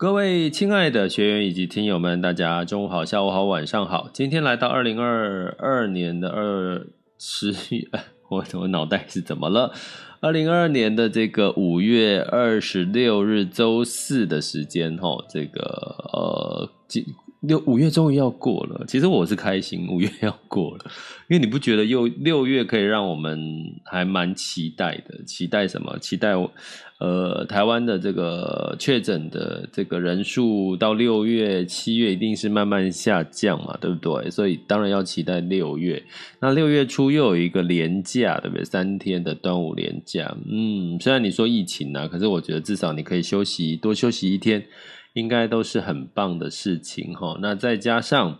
各位亲爱的学员以及听友们，大家中午好、下午好、晚上好。今天来到二零二二年的二十月，我我脑袋是怎么了？二零二二年的这个五月二十六日周四的时间，哈，这个呃，今六五月终于要过了。其实我是开心，五月要过了，因为你不觉得又六月可以让我们还蛮期待的？期待什么？期待。呃，台湾的这个确诊的这个人数到六月、七月一定是慢慢下降嘛，对不对？所以当然要期待六月。那六月初又有一个连假，对不对？三天的端午连假。嗯，虽然你说疫情啊，可是我觉得至少你可以休息，多休息一天，应该都是很棒的事情哈。那再加上，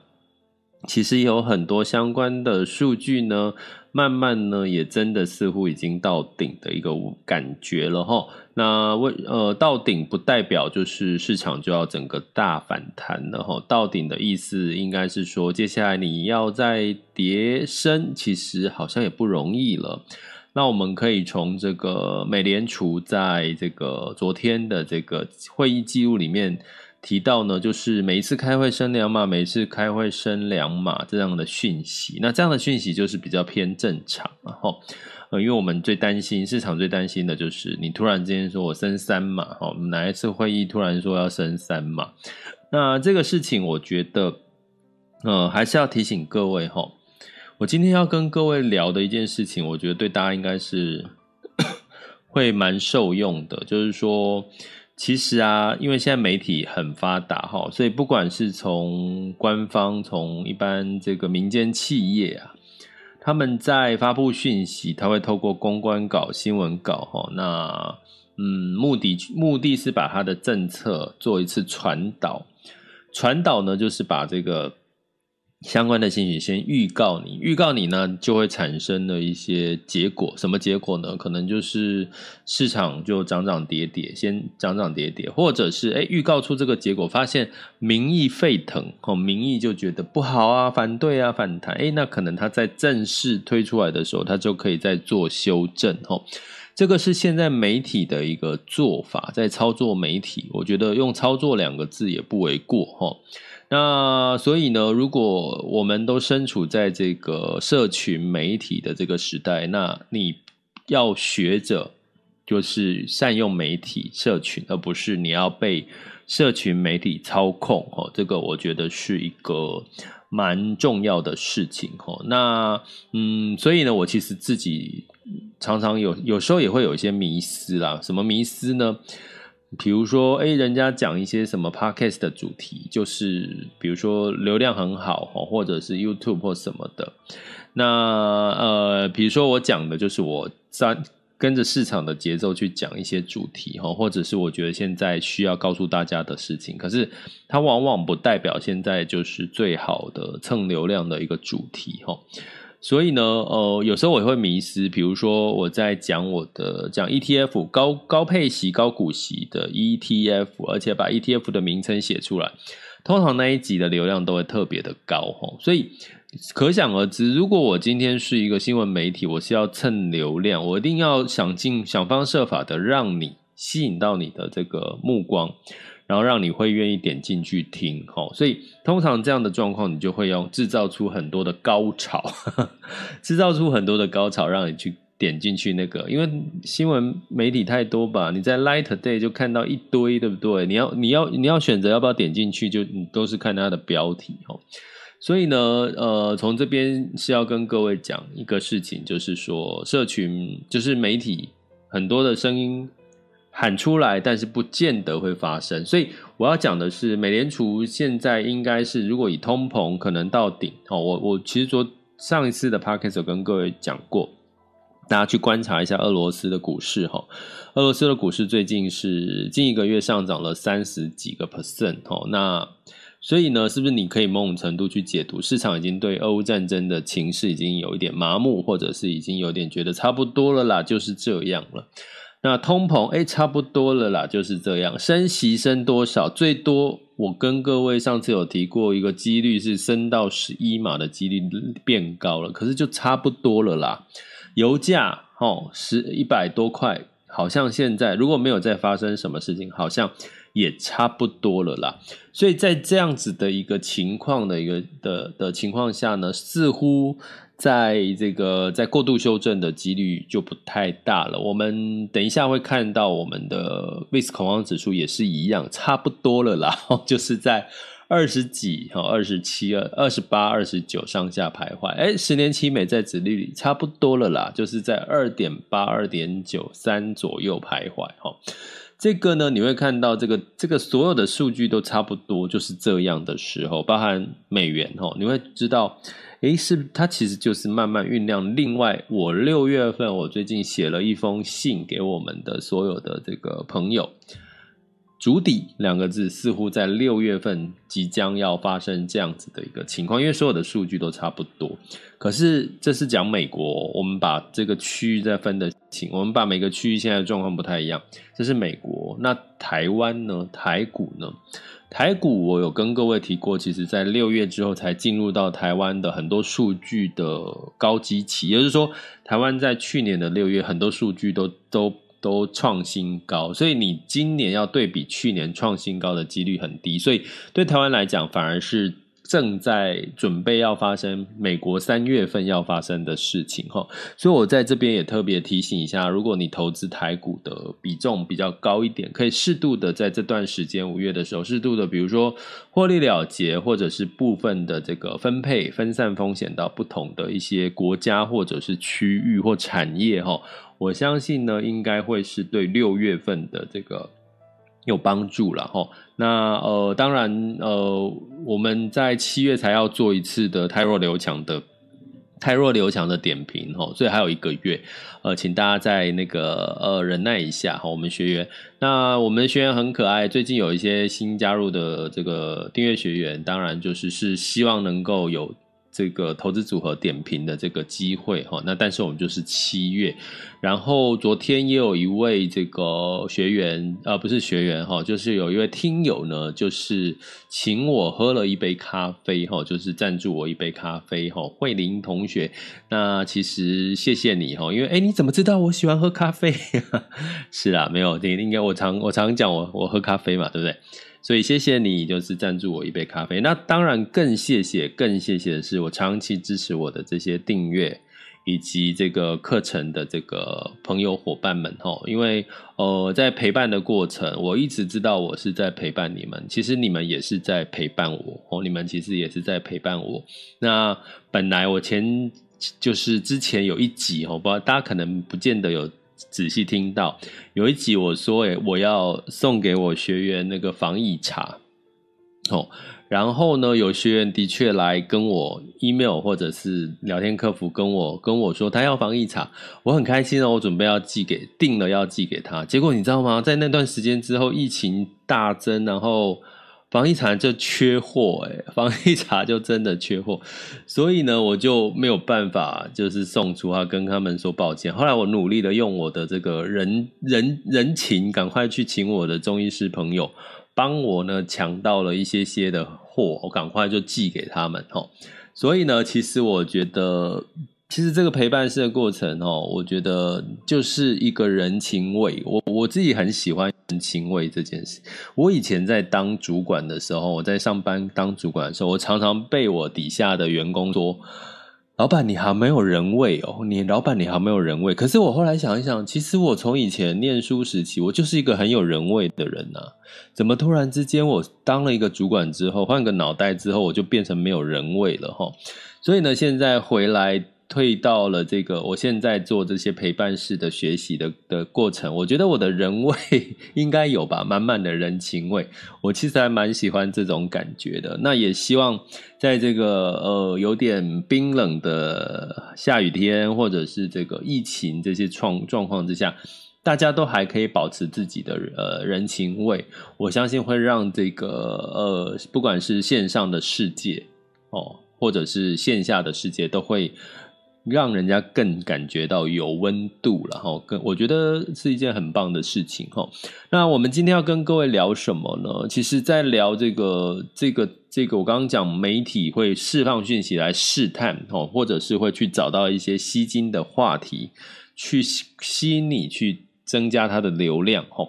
其实有很多相关的数据呢。慢慢呢，也真的似乎已经到顶的一个感觉了齁。那为呃到顶不代表就是市场就要整个大反弹了齁。到顶的意思应该是说，接下来你要再跌升，其实好像也不容易了。那我们可以从这个美联储在这个昨天的这个会议记录里面。提到呢，就是每一次开会升两码，每一次开会升两码这样的讯息。那这样的讯息就是比较偏正常，然后呃，因为我们最担心市场最担心的就是你突然之间说我升三码，哈，哪一次会议突然说要升三码？那这个事情我觉得，呃，还是要提醒各位哈，我今天要跟各位聊的一件事情，我觉得对大家应该是 会蛮受用的，就是说。其实啊，因为现在媒体很发达哈，所以不管是从官方，从一般这个民间企业啊，他们在发布讯息，他会透过公关稿、新闻稿哈，那嗯，目的目的是把他的政策做一次传导，传导呢就是把这个。相关的信息先预告你，预告你呢，就会产生了一些结果。什么结果呢？可能就是市场就涨涨跌跌，先涨涨跌跌，或者是诶预告出这个结果，发现民意沸腾，哦，民意就觉得不好啊，反对啊，反弹，诶那可能他在正式推出来的时候，他就可以再做修正，哦，这个是现在媒体的一个做法，在操作媒体，我觉得用操作两个字也不为过，哦。那所以呢，如果我们都身处在这个社群媒体的这个时代，那你要学着就是善用媒体社群，而不是你要被社群媒体操控哦。这个我觉得是一个蛮重要的事情哦。那嗯，所以呢，我其实自己常常有有时候也会有一些迷失啦。什么迷失呢？比如说，哎，人家讲一些什么 podcast 的主题，就是比如说流量很好哈，或者是 YouTube 或什么的。那呃，比如说我讲的就是我三跟着市场的节奏去讲一些主题哈，或者是我觉得现在需要告诉大家的事情，可是它往往不代表现在就是最好的蹭流量的一个主题哈。所以呢，呃，有时候我也会迷失。比如说，我在讲我的讲 ETF 高高配息、高股息的 ETF，而且把 ETF 的名称写出来，通常那一集的流量都会特别的高哈。所以可想而知，如果我今天是一个新闻媒体，我是要蹭流量，我一定要想尽想方设法的让你吸引到你的这个目光。然后让你会愿意点进去听，吼，所以通常这样的状况，你就会用制造出很多的高潮，制造出很多的高潮，让你去点进去那个，因为新闻媒体太多吧，你在 Light Day 就看到一堆，对不对？你要你要你要选择要不要点进去，就你都是看它的标题，吼。所以呢，呃，从这边是要跟各位讲一个事情，就是说，社群就是媒体很多的声音喊出来，但是不见得会发生。所以我要讲的是，美联储现在应该是，如果以通膨可能到顶哦，我我其实昨上一次的 podcast 有跟各位讲过，大家去观察一下俄罗斯的股市哈，俄罗斯的股市最近是近一个月上涨了三十几个 percent 哦，那。所以呢，是不是你可以某种程度去解读市场已经对俄乌战争的情势已经有一点麻木，或者是已经有点觉得差不多了啦，就是这样了。那通膨，哎，差不多了啦，就是这样。升息升多少？最多我跟各位上次有提过一个几率是升到十一码的几率变高了，可是就差不多了啦。油价哦，十一百多块，好像现在如果没有再发生什么事情，好像。也差不多了啦，所以在这样子的一个情况的一个的的情况下呢，似乎在这个在过度修正的几率就不太大了。我们等一下会看到我们的 VIX 恐慌指数也是一样，差不多了啦，就是在二十几、二十七、二十八、二十九上下徘徊。哎，十年期美债殖利率差不多了啦，就是在二点八、二点九三左右徘徊哈。这个呢，你会看到这个这个所有的数据都差不多，就是这样的时候，包含美元哦，你会知道，诶，是它其实就是慢慢酝酿。另外，我六月份我最近写了一封信给我们的所有的这个朋友。筑底两个字似乎在六月份即将要发生这样子的一个情况，因为所有的数据都差不多。可是这是讲美国，我们把这个区域再分得清，我们把每个区域现在的状况不太一样。这是美国，那台湾呢？台股呢？台股我有跟各位提过，其实在六月之后才进入到台湾的很多数据的高基期，也就是说，台湾在去年的六月很多数据都都。都创新高，所以你今年要对比去年创新高的几率很低，所以对台湾来讲，反而是正在准备要发生美国三月份要发生的事情哈。所以我在这边也特别提醒一下，如果你投资台股的比重比较高一点，可以适度的在这段时间五月的时候，适度的比如说获利了结，或者是部分的这个分配分散风险到不同的一些国家或者是区域或产业哈。我相信呢，应该会是对六月份的这个有帮助了哈。那呃，当然呃，我们在七月才要做一次的汰弱刘强的汰弱刘强的点评哈，所以还有一个月，呃，请大家在那个呃忍耐一下哈。我们学员，那我们学员很可爱，最近有一些新加入的这个订阅学员，当然就是是希望能够有。这个投资组合点评的这个机会哈，那但是我们就是七月，然后昨天也有一位这个学员，呃，不是学员哈，就是有一位听友呢，就是请我喝了一杯咖啡哈，就是赞助我一杯咖啡哈，慧玲同学，那其实谢谢你哈，因为哎，你怎么知道我喜欢喝咖啡？是啊，没有，应该我常我常讲我我喝咖啡嘛，对不对？所以谢谢你，就是赞助我一杯咖啡。那当然更谢谢，更谢谢的是我长期支持我的这些订阅以及这个课程的这个朋友伙伴们哈。因为呃，在陪伴的过程，我一直知道我是在陪伴你们。其实你们也是在陪伴我哦，你们其实也是在陪伴我。那本来我前就是之前有一集哦，不知道大家可能不见得有。仔细听到有一集我说，诶，我要送给我学员那个防疫茶，哦，然后呢，有学员的确来跟我 email 或者是聊天客服跟我跟我说他要防疫茶，我很开心哦，我准备要寄给定了要寄给他，结果你知道吗？在那段时间之后，疫情大增，然后。防疫茶就缺货，诶，防疫茶就真的缺货，所以呢，我就没有办法，就是送出啊，跟他们说抱歉。后来我努力的用我的这个人人人情，赶快去请我的中医师朋友帮我呢抢到了一些些的货，我赶快就寄给他们哦。所以呢，其实我觉得，其实这个陪伴式的过程哦，我觉得就是一个人情味，我我自己很喜欢。情味这件事。我以前在当主管的时候，我在上班当主管的时候，我常常被我底下的员工说。老板，你还没有人味哦！你老板，你还没有人味。可是我后来想一想，其实我从以前念书时期，我就是一个很有人味的人呐。怎么突然之间，我当了一个主管之后，换个脑袋之后，我就变成没有人味了哈？所以呢，现在回来。退到了这个，我现在做这些陪伴式的学习的的过程，我觉得我的人味 应该有吧，满满的人情味。我其实还蛮喜欢这种感觉的。那也希望在这个呃有点冰冷的下雨天，或者是这个疫情这些状状况之下，大家都还可以保持自己的呃人情味。我相信会让这个呃不管是线上的世界哦，或者是线下的世界，都会。让人家更感觉到有温度了哈，跟我觉得是一件很棒的事情哈。那我们今天要跟各位聊什么呢？其实，在聊这个、这个、这个，我刚刚讲媒体会释放讯息来试探哈，或者是会去找到一些吸金的话题，去吸引你，去增加它的流量哈。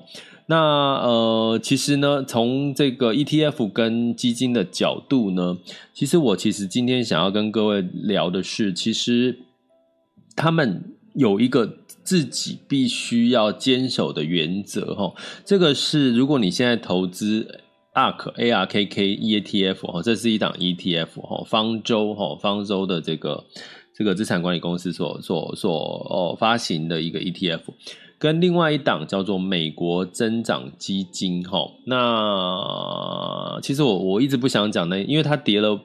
那呃，其实呢，从这个 ETF 跟基金的角度呢，其实我其实今天想要跟各位聊的是，其实他们有一个自己必须要坚守的原则哈。这个是如果你现在投资 ARK ARKK ETF 哈，这是一档 ETF 哈，方舟哈，方舟的这个这个资产管理公司所所所哦发行的一个 ETF。跟另外一档叫做美国增长基金，哈，那其实我我一直不想讲那，因为它跌了，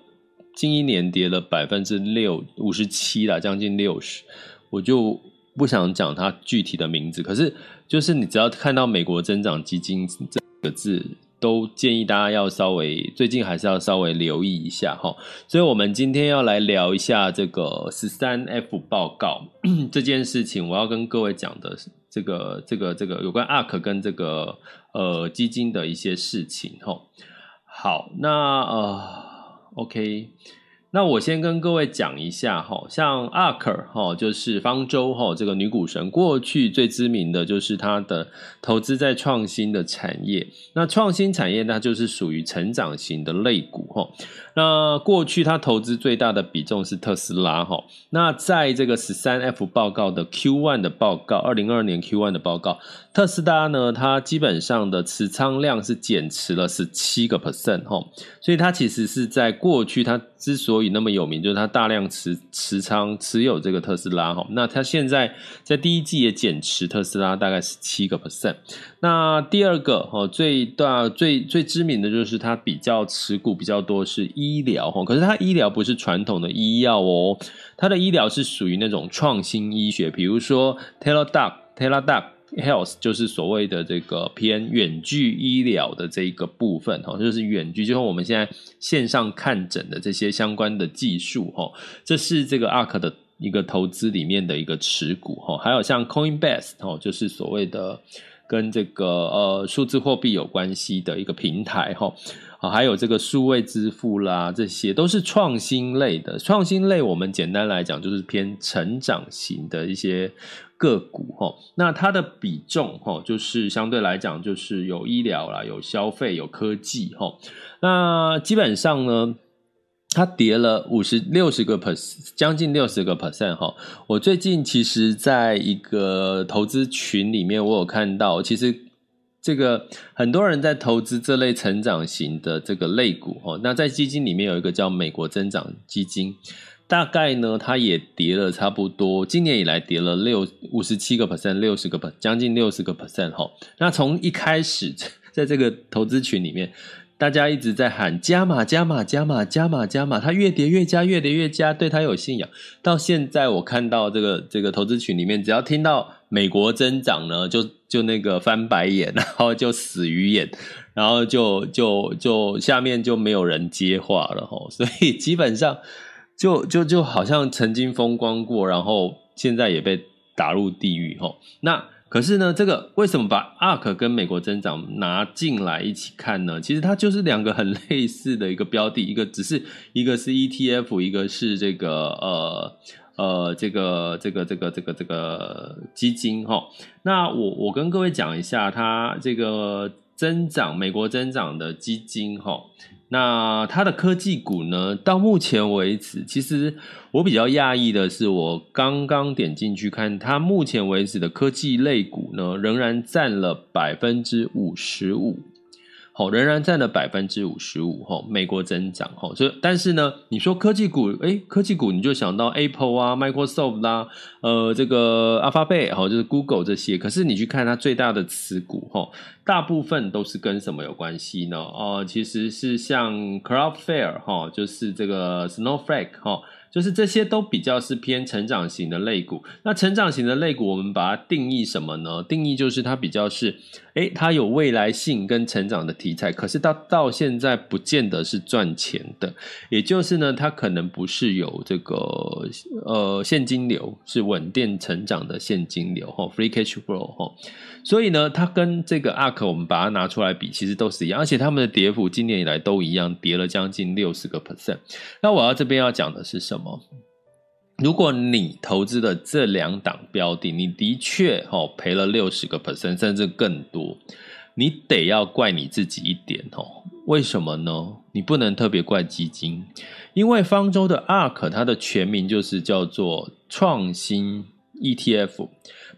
近一年跌了百分之六五十七了，将近六十，我就不想讲它具体的名字。可是就是你只要看到美国增长基金这个字，都建议大家要稍微最近还是要稍微留意一下哈。所以我们今天要来聊一下这个十三 F 报告 这件事情，我要跟各位讲的。这个这个这个有关 ARK 跟这个呃基金的一些事情吼，好，那呃，OK。那我先跟各位讲一下哈，像 ARK 哈，就是方舟哈，这个女股神过去最知名的就是她的投资在创新的产业。那创新产业那就是属于成长型的类股哈。那过去她投资最大的比重是特斯拉哈。那在这个十三 F 报告的 Q one 的报告，二零二二年 Q one 的报告，特斯拉呢，它基本上的持仓量是减持了十七个 percent 哈。所以它其实是在过去它之所以那么有名，就是他大量持持仓持有这个特斯拉哈，那他现在在第一季也减持特斯拉大概是七个 percent。那第二个哈，最大最最知名的就是他比较持股比较多是医疗哈，可是他医疗不是传统的医药哦，他的医疗是属于那种创新医学，比如说 Teladoc Teladoc Health 就是所谓的这个偏远距医疗的这一个部分哈，就是远距，就是我们现在线上看诊的这些相关的技术哈，这是这个 ARK 的一个投资里面的一个持股哈，还有像 Coinbase 哈，就是所谓的跟这个呃数字货币有关系的一个平台哈，啊，还有这个数位支付啦，这些都是创新类的，创新类我们简单来讲就是偏成长型的一些。个股哈，那它的比重哈，就是相对来讲，就是有医疗啦，有消费，有科技哈。那基本上呢，它跌了五十六十个 percent，将近六十个 percent 哈。我最近其实在一个投资群里面，我有看到，其实这个很多人在投资这类成长型的这个类股哈。那在基金里面有一个叫美国增长基金。大概呢，它也跌了差不多，今年以来跌了六五十七个 percent，六十个 percent，将近六十个 percent 哈。那从一开始 在这个投资群里面，大家一直在喊加码加码加码加码加码，它越跌越加，越跌越加，对它有信仰。到现在我看到这个这个投资群里面，只要听到美国增长呢，就就那个翻白眼，然后就死鱼眼，然后就就就下面就没有人接话了哈。所以基本上。就就就好像曾经风光过，然后现在也被打入地狱吼。那可是呢，这个为什么把 ARK 跟美国增长拿进来一起看呢？其实它就是两个很类似的一个标的，一个只是一个是 ETF，一个是这个呃呃这个这个这个这个这个基金哈。那我我跟各位讲一下，它这个增长美国增长的基金哈。那它的科技股呢？到目前为止，其实我比较讶异的是，我刚刚点进去看，它目前为止的科技类股呢，仍然占了百分之五十五。好，仍然占了百分之五十五，哈，美国增长，哈，所以但是呢，你说科技股，诶，科技股你就想到 Apple 啊、Microsoft 啦、啊，呃，这个 Alphabet，哈，就是 Google 这些，可是你去看它最大的持股，哈，大部分都是跟什么有关系呢？哦、其实是像 Cloudflare，哈，就是这个 Snowflake，哈。就是这些都比较是偏成长型的类股。那成长型的类股，我们把它定义什么呢？定义就是它比较是，诶，它有未来性跟成长的题材，可是它到现在不见得是赚钱的。也就是呢，它可能不是有这个呃现金流，是稳定成长的现金流哈，free cash flow 哈。所以呢，它跟这个 ARK 我们把它拿出来比，其实都是一样，而且他们的跌幅今年以来都一样，跌了将近六十个 percent。那我要这边要讲的是什么如果你投资的这两档标的，你的确哦赔了六十个 percent，甚至更多，你得要怪你自己一点哦。为什么呢？你不能特别怪基金，因为方舟的 ARK 它的全名就是叫做创新 ETF。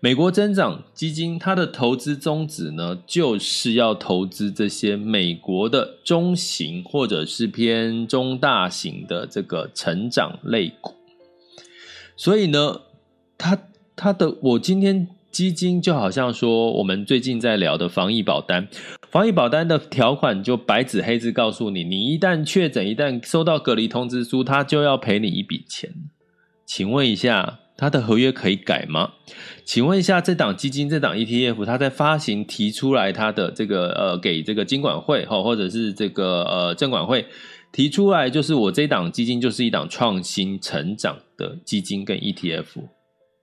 美国增长基金，它的投资宗旨呢，就是要投资这些美国的中型或者是偏中大型的这个成长类股。所以呢，它它的我今天基金就好像说，我们最近在聊的防疫保单，防疫保单的条款就白纸黑字告诉你，你一旦确诊，一旦收到隔离通知书，它就要赔你一笔钱。请问一下。它的合约可以改吗？请问一下，这档基金、这档 ETF，它在发行提出来，它的这个呃，给这个金管会哈，或者是这个呃证管会提出来，就是我这档基金就是一档创新成长的基金跟 ETF，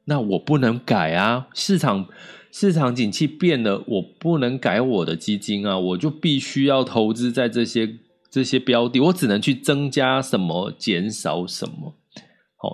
那我不能改啊，市场市场景气变了，我不能改我的基金啊，我就必须要投资在这些这些标的，我只能去增加什么，减少什么。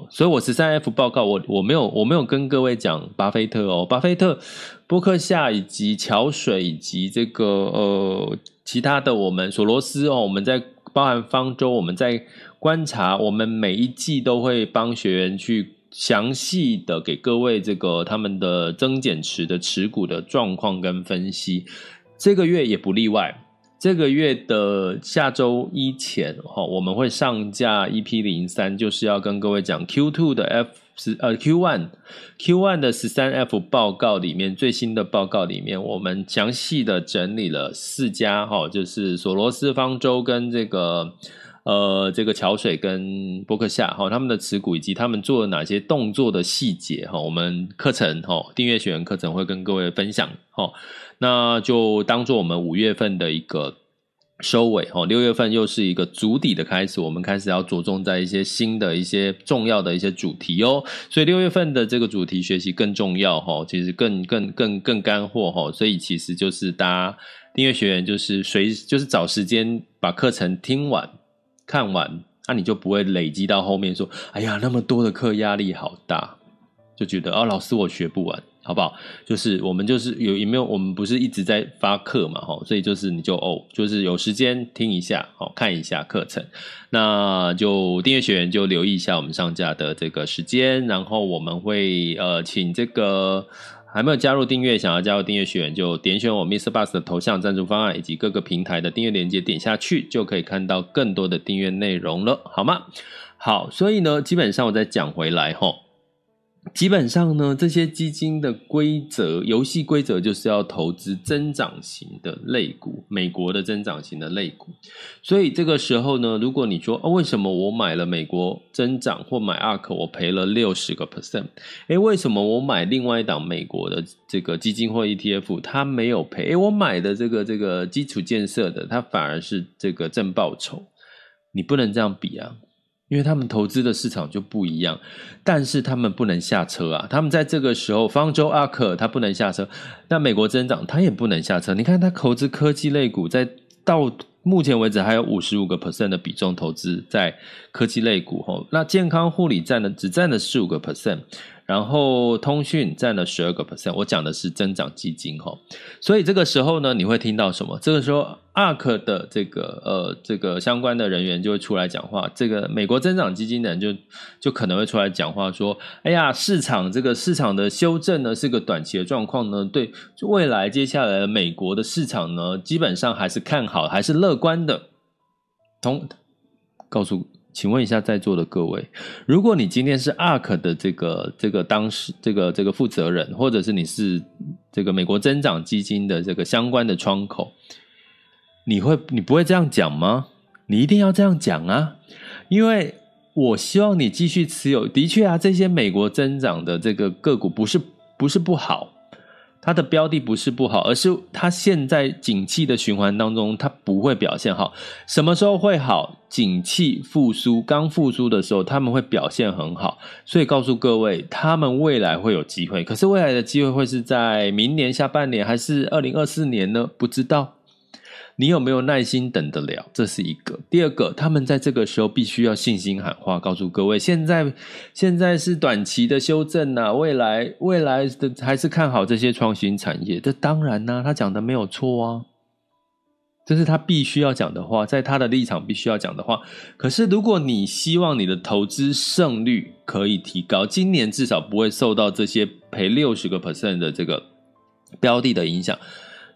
所以，我十三 F 报告，我我没有我没有跟各位讲巴菲特哦，巴菲特、波克夏以及桥水以及这个呃其他的我们索罗斯哦，我们在包含方舟，我们在观察，我们每一季都会帮学员去详细的给各位这个他们的增减持的持股的状况跟分析，这个月也不例外。这个月的下周一前，哈，我们会上架 EP 零三，就是要跟各位讲 Q two 的 F 十呃 Q one Q one 的十三 F 报告里面最新的报告里面，我们详细的整理了四家哈，就是索罗斯方舟跟这个呃这个桥水跟波克夏哈，他们的持股以及他们做了哪些动作的细节哈，我们课程哈订阅学员课程会跟各位分享哈。那就当做我们五月份的一个收尾哦，六月份又是一个足底的开始，我们开始要着重在一些新的一些重要的一些主题哦，所以六月份的这个主题学习更重要哈，其实更更更更干货哈，所以其实就是大家订阅学员就是随就是找时间把课程听完看完，那你就不会累积到后面说，哎呀那么多的课压力好大，就觉得哦老师我学不完。好不好？就是我们就是有有没有？我们不是一直在发课嘛，哈，所以就是你就哦，就是有时间听一下，哦，看一下课程，那就订阅学员就留意一下我们上架的这个时间，然后我们会呃请这个还没有加入订阅，想要加入订阅学员就点选我 MixerBox 的头像赞助方案以及各个平台的订阅链接，点下去就可以看到更多的订阅内容了，好吗？好，所以呢，基本上我再讲回来，哈。基本上呢，这些基金的规则、游戏规则就是要投资增长型的类股，美国的增长型的类股。所以这个时候呢，如果你说，哦，为什么我买了美国增长或买 ARK，我赔了六十个 percent？诶，为什么我买另外一档美国的这个基金或 ETF，它没有赔？诶，我买的这个这个基础建设的，它反而是这个正报酬。你不能这样比啊。因为他们投资的市场就不一样，但是他们不能下车啊！他们在这个时候，方舟阿克他不能下车，那美国增长他也不能下车。你看他投资科技类股，在到目前为止还有五十五个 percent 的比重投资在科技类股吼，那健康护理占了只占了十五个 percent。然后通讯占了十二个 percent，我讲的是增长基金哈，所以这个时候呢，你会听到什么？这个时候，ARK 的这个呃这个相关的人员就会出来讲话，这个美国增长基金的人就就可能会出来讲话说，哎呀，市场这个市场的修正呢是个短期的状况呢，对，未来接下来美国的市场呢，基本上还是看好，还是乐观的。同告诉。请问一下，在座的各位，如果你今天是 ARK 的这个这个当时这个这个负责人，或者是你是这个美国增长基金的这个相关的窗口，你会你不会这样讲吗？你一定要这样讲啊！因为我希望你继续持有。的确啊，这些美国增长的这个个股不是不是不好。它的标的不是不好，而是它现在景气的循环当中，它不会表现好。什么时候会好？景气复苏，刚复苏的时候，他们会表现很好。所以告诉各位，他们未来会有机会。可是未来的机会会是在明年下半年，还是二零二四年呢？不知道。你有没有耐心等得了？这是一个。第二个，他们在这个时候必须要信心喊话，告诉各位，现在现在是短期的修正呐，未来未来的还是看好这些创新产业。这当然呢，他讲的没有错啊，这是他必须要讲的话，在他的立场必须要讲的话。可是，如果你希望你的投资胜率可以提高，今年至少不会受到这些赔六十个 percent 的这个标的的影响。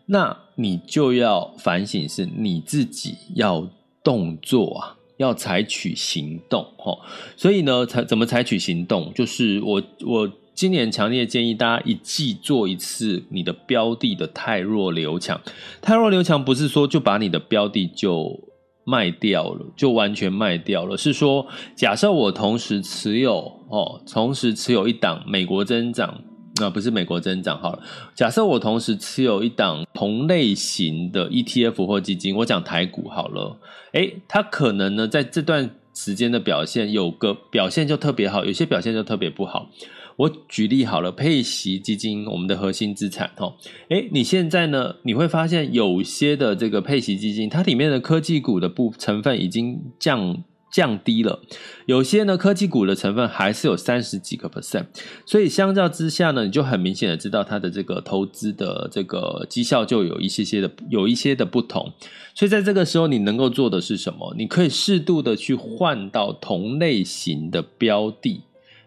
那你就要反省，是你自己要动作啊，要采取行动齁。所以呢，采怎么采取行动？就是我我今年强烈建议大家一季做一次你的标的的汰弱留强。汰弱留强不是说就把你的标的就卖掉了，就完全卖掉了。是说，假设我同时持有哦，同时持有一档美国增长。那、啊、不是美国增长好了。假设我同时持有一档同类型的 ETF 或基金，我讲台股好了。诶，它可能呢在这段时间的表现有个表现就特别好，有些表现就特别不好。我举例好了，配息基金，我们的核心资产哦。诶，你现在呢，你会发现有些的这个配息基金，它里面的科技股的部成分已经降。降低了，有些呢科技股的成分还是有三十几个 percent，所以相较之下呢，你就很明显的知道它的这个投资的这个绩效就有一些些的有一些的不同，所以在这个时候你能够做的是什么？你可以适度的去换到同类型的标的，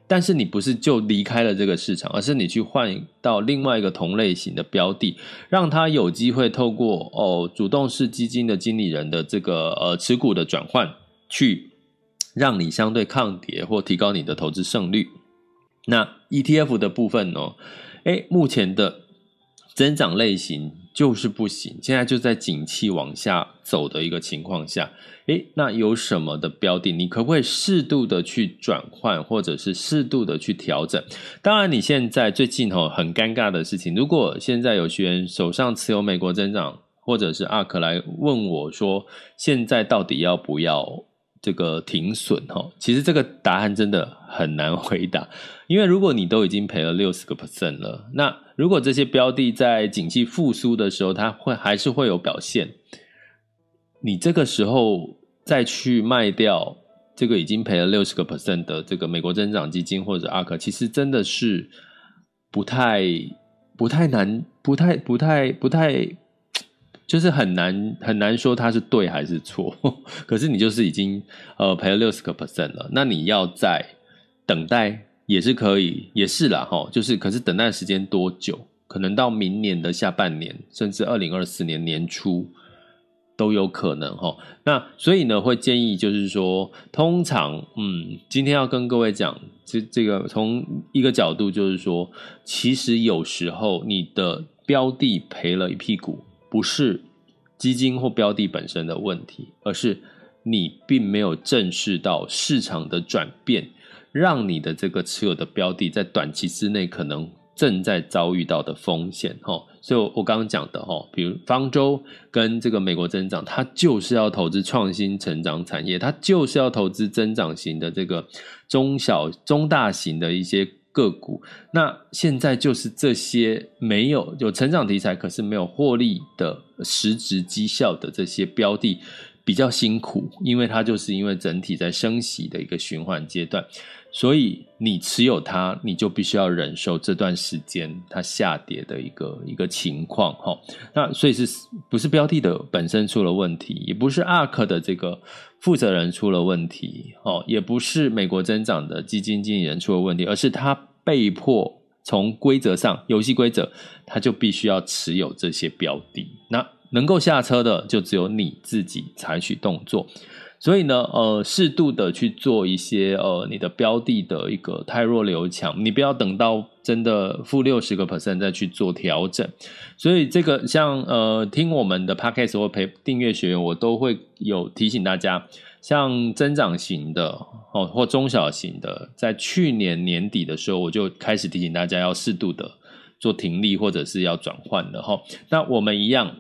但是你不是就离开了这个市场，而是你去换到另外一个同类型的标的，让它有机会透过哦主动式基金的经理人的这个呃持股的转换去。让你相对抗跌或提高你的投资胜率。那 ETF 的部分呢？诶，目前的增长类型就是不行，现在就在景气往下走的一个情况下。诶，那有什么的标的？你可不可以适度的去转换，或者是适度的去调整？当然，你现在最近哦很尴尬的事情，如果现在有学员手上持有美国增长或者是阿克来问我说，现在到底要不要？这个停损哈，其实这个答案真的很难回答，因为如果你都已经赔了六十个 percent 了，那如果这些标的在景气复苏的时候，它会还是会有表现，你这个时候再去卖掉这个已经赔了六十个 percent 的这个美国增长基金或者阿克其实真的是不太不太难，不太不太不太。就是很难很难说它是对还是错，可是你就是已经呃赔了六十个 percent 了，那你要再等待也是可以，也是啦哈，就是可是等待时间多久？可能到明年的下半年，甚至二零二四年年初都有可能哈。那所以呢，会建议就是说，通常嗯，今天要跟各位讲这这个从一个角度就是说，其实有时候你的标的赔了一屁股。不是基金或标的本身的问题，而是你并没有正视到市场的转变，让你的这个持有的标的在短期之内可能正在遭遇到的风险哈。所以我刚刚讲的哈，比如方舟跟这个美国增长，它就是要投资创新成长产业，它就是要投资增长型的这个中小中大型的一些。个股，那现在就是这些没有有成长题材，可是没有获利的实质绩效的这些标的比较辛苦，因为它就是因为整体在升息的一个循环阶段，所以你持有它，你就必须要忍受这段时间它下跌的一个一个情况哈。那所以是不是标的的本身出了问题，也不是 ARK 的这个。负责人出了问题，哦，也不是美国增长的基金经理人出了问题，而是他被迫从规则上，游戏规则，他就必须要持有这些标的，那能够下车的就只有你自己采取动作。所以呢，呃，适度的去做一些呃，你的标的的一个太弱留强，你不要等到真的负六十个 percent 再去做调整。所以这个像呃，听我们的 podcast 或陪订阅学员，我都会有提醒大家，像增长型的哦或中小型的，在去年年底的时候，我就开始提醒大家要适度的做停利或者是要转换的哈。那我们一样。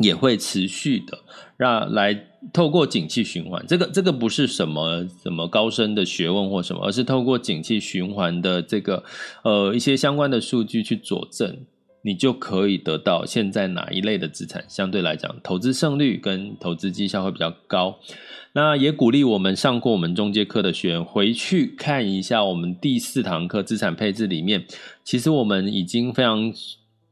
也会持续的让来透过景气循环，这个这个不是什么什么高深的学问或什么，而是透过景气循环的这个呃一些相关的数据去佐证，你就可以得到现在哪一类的资产相对来讲投资胜率跟投资绩效会比较高。那也鼓励我们上过我们中介课的学员回去看一下我们第四堂课资产配置里面，其实我们已经非常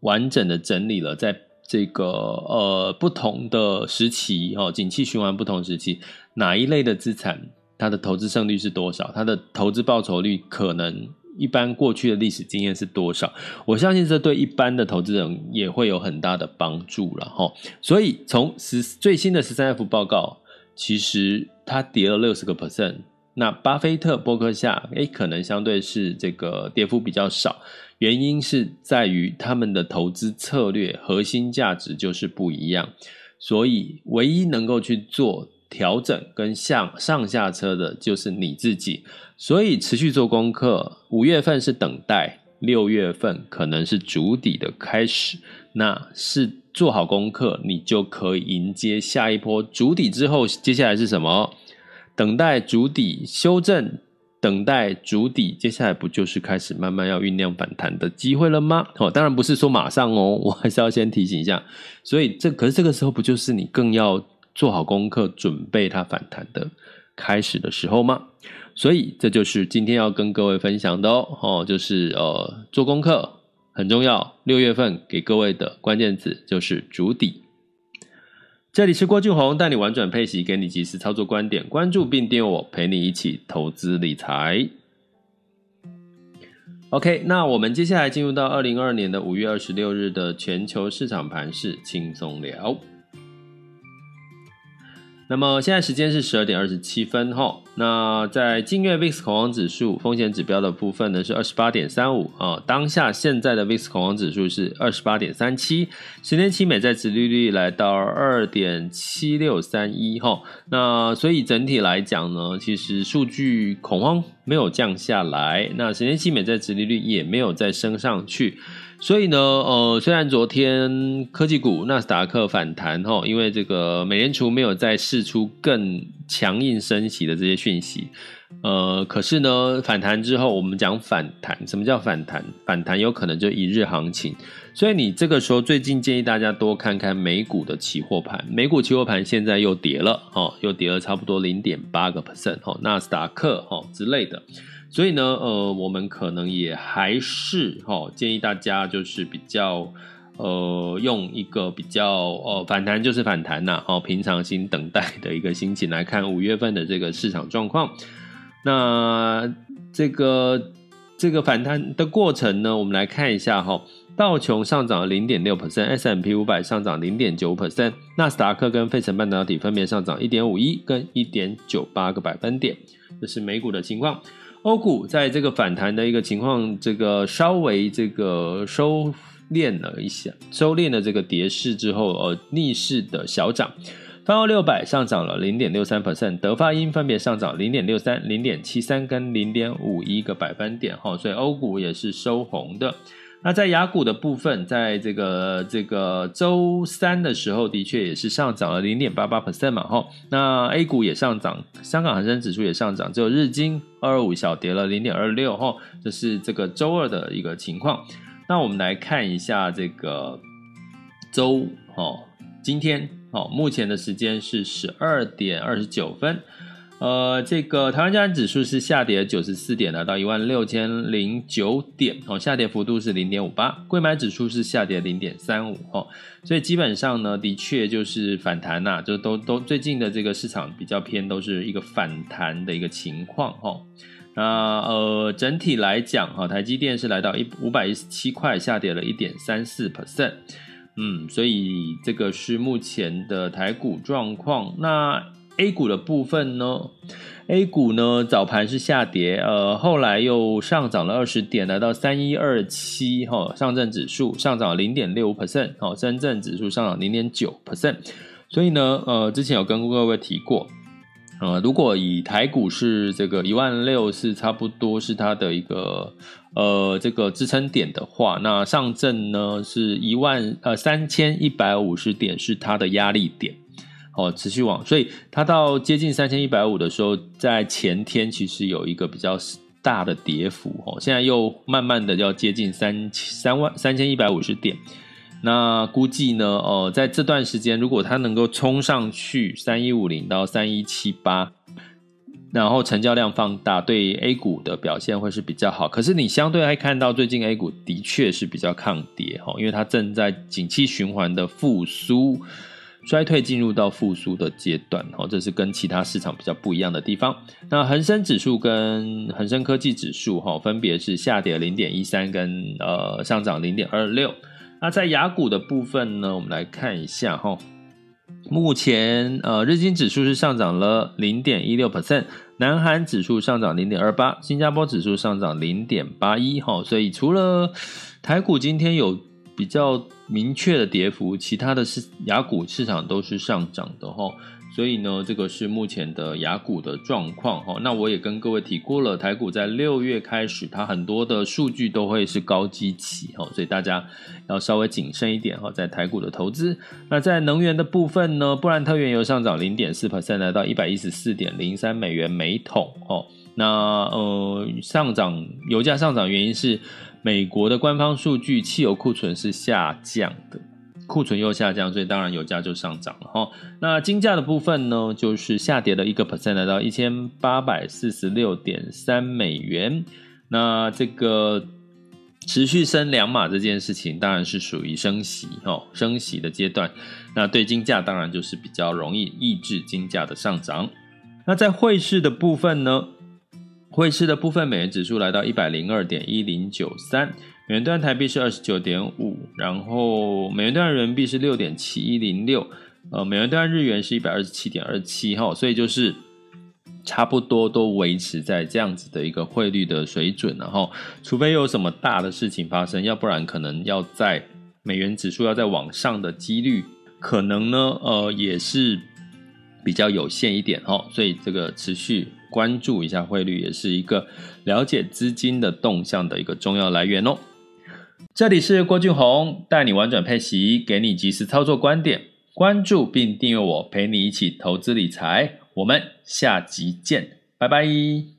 完整的整理了在。这个呃，不同的时期哦，景气循环不同时期，哪一类的资产它的投资胜率是多少？它的投资报酬率可能一般过去的历史经验是多少？我相信这对一般的投资人也会有很大的帮助了哈。所以从十最新的十三 F 报告，其实它跌了六十个 percent。那巴菲特、波克夏，诶，可能相对是这个跌幅比较少。原因是在于他们的投资策略核心价值就是不一样，所以唯一能够去做调整跟向上下车的就是你自己。所以持续做功课，五月份是等待，六月份可能是主底的开始。那是做好功课，你就可以迎接下一波主底之后，接下来是什么？等待主底修正。等待主底，接下来不就是开始慢慢要酝酿反弹的机会了吗？哦，当然不是说马上哦，我还是要先提醒一下。所以这可是这个时候不就是你更要做好功课，准备它反弹的开始的时候吗？所以这就是今天要跟各位分享的哦，哦，就是呃做功课很重要。六月份给各位的关键词就是主底。这里是郭俊宏，带你玩转配息，给你及时操作观点。关注并订阅我，陪你一起投资理财。OK，那我们接下来进入到二零二二年的五月二十六日的全球市场盘势轻松聊。那么现在时间是十二点二十七分哈。那在近月 VIX 恐慌指数风险指标的部分呢，是二十八点三五啊。当下现在的 VIX 恐慌指数是二十八点三七，十年期美债殖利率来到二点七六三一哈。那所以整体来讲呢，其实数据恐慌没有降下来，那十年期美债殖利率也没有再升上去。所以呢，呃，虽然昨天科技股纳斯达克反弹齁，因为这个美联储没有再释出更强硬升息的这些讯息，呃，可是呢，反弹之后，我们讲反弹，什么叫反弹？反弹有可能就一日行情，所以你这个时候最近建议大家多看看美股的期货盘，美股期货盘现在又跌了，哦，又跌了差不多零点八个 percent，哦，纳斯达克，哦之类的。所以呢，呃，我们可能也还是哈、哦，建议大家就是比较，呃，用一个比较，呃，反弹就是反弹呐，哦，平常心等待的一个心情来看五月份的这个市场状况。那这个这个反弹的过程呢，我们来看一下哈、道琼上涨了零点六 percent，S&P 五百上涨零点九 percent，纳斯达克跟费城半导体分别上涨一点五一跟一点九八个百分点，这是美股的情况。欧股在这个反弹的一个情况，这个稍微这个收敛了一下，收敛了这个跌势之后，呃，逆势的小涨。泛欧六百上涨了零点六三 percent，德发英分别上涨零点六三、零点七三跟零点五一个百分点，哈，所以欧股也是收红的。那在雅股的部分，在这个这个周三的时候，的确也是上涨了零点八八 percent 嘛，哈。那 A 股也上涨，香港恒生指数也上涨，只有日经二二五小跌了零点二六，哈，这是这个周二的一个情况。那我们来看一下这个周，哦，今天，哦，目前的时间是十二点二十九分。呃，这个台湾加权指数是下跌九十四点，来到一万六千零九点，哦，下跌幅度是零点五八。柜买指数是下跌零点三五，哦，所以基本上呢，的确就是反弹呐、就都都最近的这个市场比较偏都是一个反弹的一个情况，哦。那呃，整体来讲，哈，台积电是来到一五百一十七块，下跌了一点三四 percent，嗯，所以这个是目前的台股状况。那 A 股的部分呢？A 股呢早盘是下跌，呃，后来又上涨了二十点，来到三一二七哈。上证指数上涨零点六 percent，哦，深圳指数上涨零点九 percent。所以呢，呃，之前有跟各位提过，呃，如果以台股是这个一万六是差不多是它的一个呃这个支撑点的话，那上证呢是一万呃三千一百五十点是它的压力点。哦，持续往，所以它到接近三千一百五的时候，在前天其实有一个比较大的跌幅，哦，现在又慢慢的要接近三三万三千一百五十点，那估计呢，哦，在这段时间，如果它能够冲上去三一五零到三一七八，然后成交量放大，对 A 股的表现会是比较好。可是你相对还看到最近 A 股的确是比较抗跌，哦，因为它正在景气循环的复苏。衰退进入到复苏的阶段，哦，这是跟其他市场比较不一样的地方。那恒生指数跟恒生科技指数，哈，分别是下跌零点一三跟呃上涨零点二六。那在雅股的部分呢，我们来看一下哈，目前呃日经指数是上涨了零点一六 percent，南韩指数上涨零点二八，新加坡指数上涨零点八一，哈，所以除了台股今天有比较明确的跌幅，其他的是雅股市场都是上涨的哈，所以呢，这个是目前的雅股的状况哈。那我也跟各位提过了，台股在六月开始，它很多的数据都会是高基期哈，所以大家要稍微谨慎一点哈，在台股的投资。那在能源的部分呢，布兰特原油上涨零点四 percent，来到一百一十四点零三美元每桶哦。那呃，上涨油价上涨原因是。美国的官方数据，汽油库存是下降的，库存又下降，所以当然油价就上涨了哈。那金价的部分呢，就是下跌了一个 percent，来到一千八百四十六点三美元。那这个持续升两码这件事情，当然是属于升息哦，升息的阶段。那对金价当然就是比较容易抑制金价的上涨。那在汇市的部分呢？汇市的部分，美元指数来到一百零二点一零九三，美元兑台币是二十九点五，然后美元兑人民币是六点七一零六，呃，美元兑日元是一百二十七点二七哈，所以就是差不多都维持在这样子的一个汇率的水准，然后除非有什么大的事情发生，要不然可能要在美元指数要再往上的几率，可能呢，呃，也是比较有限一点哈，所以这个持续。关注一下汇率，也是一个了解资金的动向的一个重要来源哦。这里是郭俊宏，带你玩转配息，给你及时操作观点。关注并订阅我，陪你一起投资理财。我们下集见，拜拜。